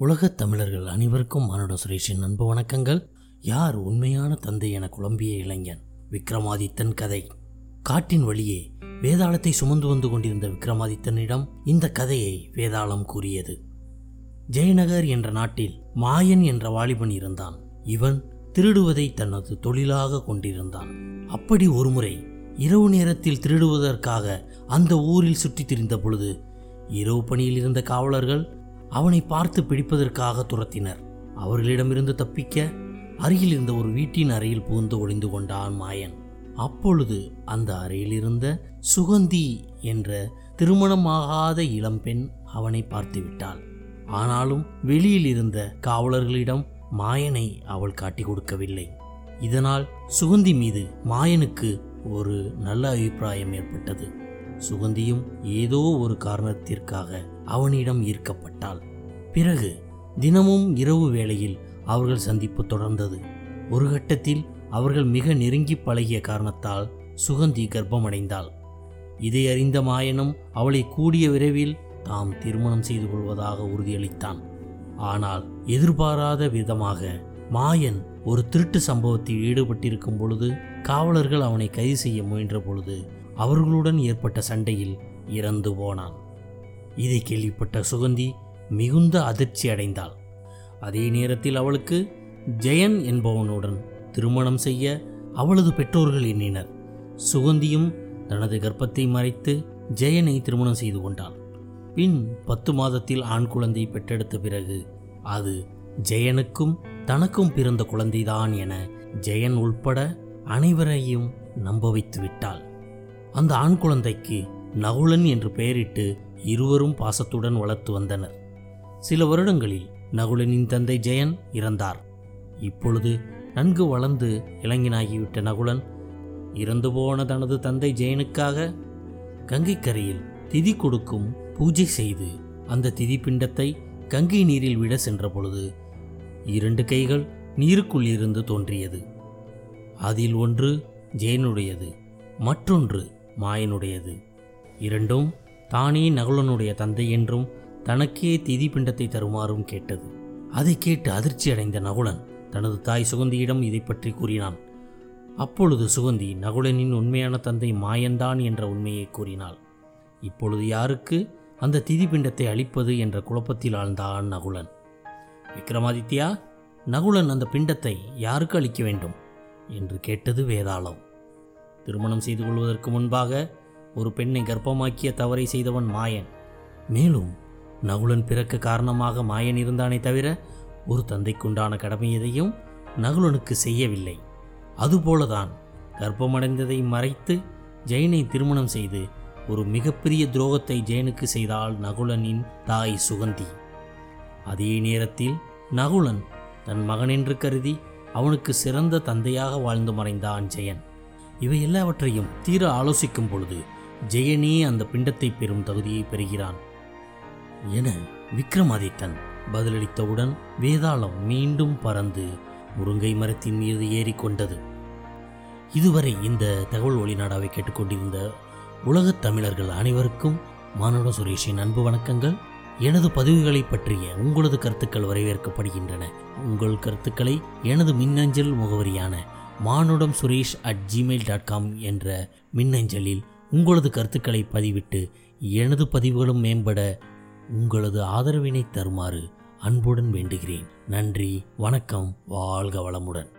உலகத் தமிழர்கள் அனைவருக்கும் மானுட சுரேஷின் அன்பு வணக்கங்கள். யார் உண்மையான தந்தை என குழம்பிய இளைஞன் விக்ரமாதித்தன் கதை. காட்டின் வழியே வேதாளத்தை சுமந்து வந்து கொண்டிருந்த விக்ரமாதித்தனிடம் இந்த கதையை வேதாளம் கூறியது. ஜெயநகர் என்ற நாட்டில் மாயன் என்ற வாலிபன் இருந்தான். இவன் திருடுவதை தனது தொழிலாக கொண்டிருந்தான். அப்படி ஒருமுறை இரவு நேரத்தில் திருடுவதற்காக அந்த ஊரில் சுற்றித் திரிந்த பொழுது இரவு பணியில் இருந்த காவலர்கள் அவனை பார்த்து பிடிப்பதற்காக துரத்தினர். அவர்களிடமிருந்து தப்பிக்க அருகில் இருந்த ஒரு வீட்டின் அறையில் புகுந்து ஒளிந்து கொண்டான் மாயன். அப்பொழுது அந்த அறையில் இருந்த சுகந்தி என்ற திருமணமாகாத இளம்பெண் அவனை பார்த்து விட்டாள். ஆனாலும் வெளியில் இருந்த காவலர்களிடம் மாயனை அவள் காட்டிக் கொடுக்கவில்லை. இதனால் சுகந்தி மீது மாயனுக்கு ஒரு நல்ல அபிப்பிராயம் ஏற்பட்டது. சுகந்தியும் ஏதோ ஒரு காரணத்திற்காக அவனிடம் ஈர்க்கப்பட்டாள். பிறகு தினமும் இரவு வேளையில் அவர்கள் சந்திப்பு தொடர்ந்தது. ஒரு கட்டத்தில் அவர்கள் மிக நெருங்கி பழகிய காரணத்தால் சுகந்தி கர்ப்பமடைந்தாள். இதை அறிந்த மாயனும் அவளை கூடிய விரைவில் தாம் திருமணம் செய்து கொள்வதாக உறுதியளித்தான். ஆனால் எதிர்பாராத விதமாக மாயன் ஒரு திருட்டு சம்பவத்தில் ஈடுபட்டிருக்கும் பொழுது காவலர்கள் அவனை கைது செய்ய முயன்ற பொழுது அவர்களுடன் ஏற்பட்ட சண்டையில் இறந்து போனான். இதை கேள்விப்பட்ட சுகந்தி மிகுந்த அதிர்ச்சி அடைந்தாள். அதே நேரத்தில் அவளுக்கு ஜெயன் என்பவனுடன் திருமணம் செய்ய அவளது பெற்றோர்கள் எண்ணினர். சுகந்தியும் தனது கர்ப்பத்தை மறைத்து ஜெயனை திருமணம் செய்து கொண்டாள். பின் பத்து மாதத்தில் ஆண் குழந்தை பெற்றெடுத்த பிறகு அது ஜெயனுக்கும் தனக்கும் பிறந்த குழந்தைதான் என ஜெயன் உள்பட அனைவரையும் நம்ப வைத்து விட்டாள் அந்த ஆண் குழந்தைக்கு நகுலன் என்று பெயரிட்டு இருவரும் பாசத்துடன் வளர்த்து வந்தனர். சில வருடங்களில் நகுலனின் தந்தை ஜெயன் இறந்தார். இப்பொழுது நன்கு வளர்ந்து இளைஞனாகிவிட்ட நகுலன் இறந்து போன தனது தந்தை ஜெயனுக்காக கங்கைக்கரையில் திதி கொடுக்கும் பூஜை செய்து அந்த திதி பிண்டத்தை கங்கை நீரில் விட சென்ற பொழுது இரண்டு கைகள் நீருக்குள் இருந்து தோன்றியது. அதில் ஒன்று ஜெயனுடையது மற்றொன்று மாயனுடையது. இரண்டும் தானே நகுலனுடைய தந்தை என்றும் தனக்கே திதி பிண்டத்தை தருமாறும் கேட்டது. அதை கேட்டு அதிர்ச்சி அடைந்த நகுலன் தனது தாய் சுகந்தியிடம் இதை பற்றி கூறினான். அப்பொழுது சுகந்தி நகுலனின் உண்மையான தந்தை மாயன்தான் என்ற உண்மையை கூறினாள். இப்பொழுது யாருக்கு அந்த திதி பிண்டத்தை அளிப்பது என்ற குழப்பத்தில் ஆழ்ந்தான் நகுலன். விக்ரமாதித்யா நகுலன் அந்த பிண்டத்தை யாருக்கு அளிக்க வேண்டும்? என்று கேட்டது வேதாளம். திருமணம் செய்து கொள்வதற்கு முன்பாக ஒரு பெண்ணை கர்ப்பமாக்கிய தவறை செய்தவன் மாயன். மேலும் நகுலன் பிறக்க காரணமாக மாயன் இருந்தானே தவிர ஒரு தந்தைக்குண்டான கடமை எதையும் நகுலனுக்கு செய்யவில்லை. அதுபோலதான் கர்ப்பமடைந்ததை மறைத்து ஜெயனை திருமணம் செய்து ஒரு மிகப்பெரிய துரோகத்தை ஜெயனுக்கு செய்தாள் நகுலனின் தாய் சுகந்தி. அதே நேரத்தில் நகுலன் தன் மகன் என்று கருதி அவனுக்கு சிறந்த தந்தையாக வாழ்ந்து மறைந்தான் ஜெயன். இவை எல்லாவற்றையும் தீர ஆலோசிக்கும் பொழுது ஜெயனே அந்த பிண்டத்தை பெறும் தகுதியை பெறுகிறான். என விக்ரமாதித்தன் பதிலளித்தவுடன் வேதாளம் மீண்டும் பறந்து முருங்கை மரத்தின் மீது ஏறிக்கொண்டது இதுவரை இந்த தகவல் ஒளிநாடாவை கேட்டுக்கொண்டிருந்த உலகத் தமிழர்கள் அனைவருக்கும் மானுட சுரேஷின் அன்பு வணக்கங்கள். எனது பதிவுகளை பற்றிய உங்களது கருத்துக்கள் வரவேற்கப்படுகின்றன. உங்கள் கருத்துக்களை எனது மின்னஞ்சல் முகவரியான மானுடம் Suresh at Gmail dot com என்ற மின்னஞ்சலில் உங்களது கருத்துக்களை பதிவிட்டு எனது பதிவுகளும் மேம்பட உங்களது ஆதரவினை தருமாறு அன்புடன் வேண்டுகிறேன். நன்றி வணக்கம் வாழ்க வளமுடன்.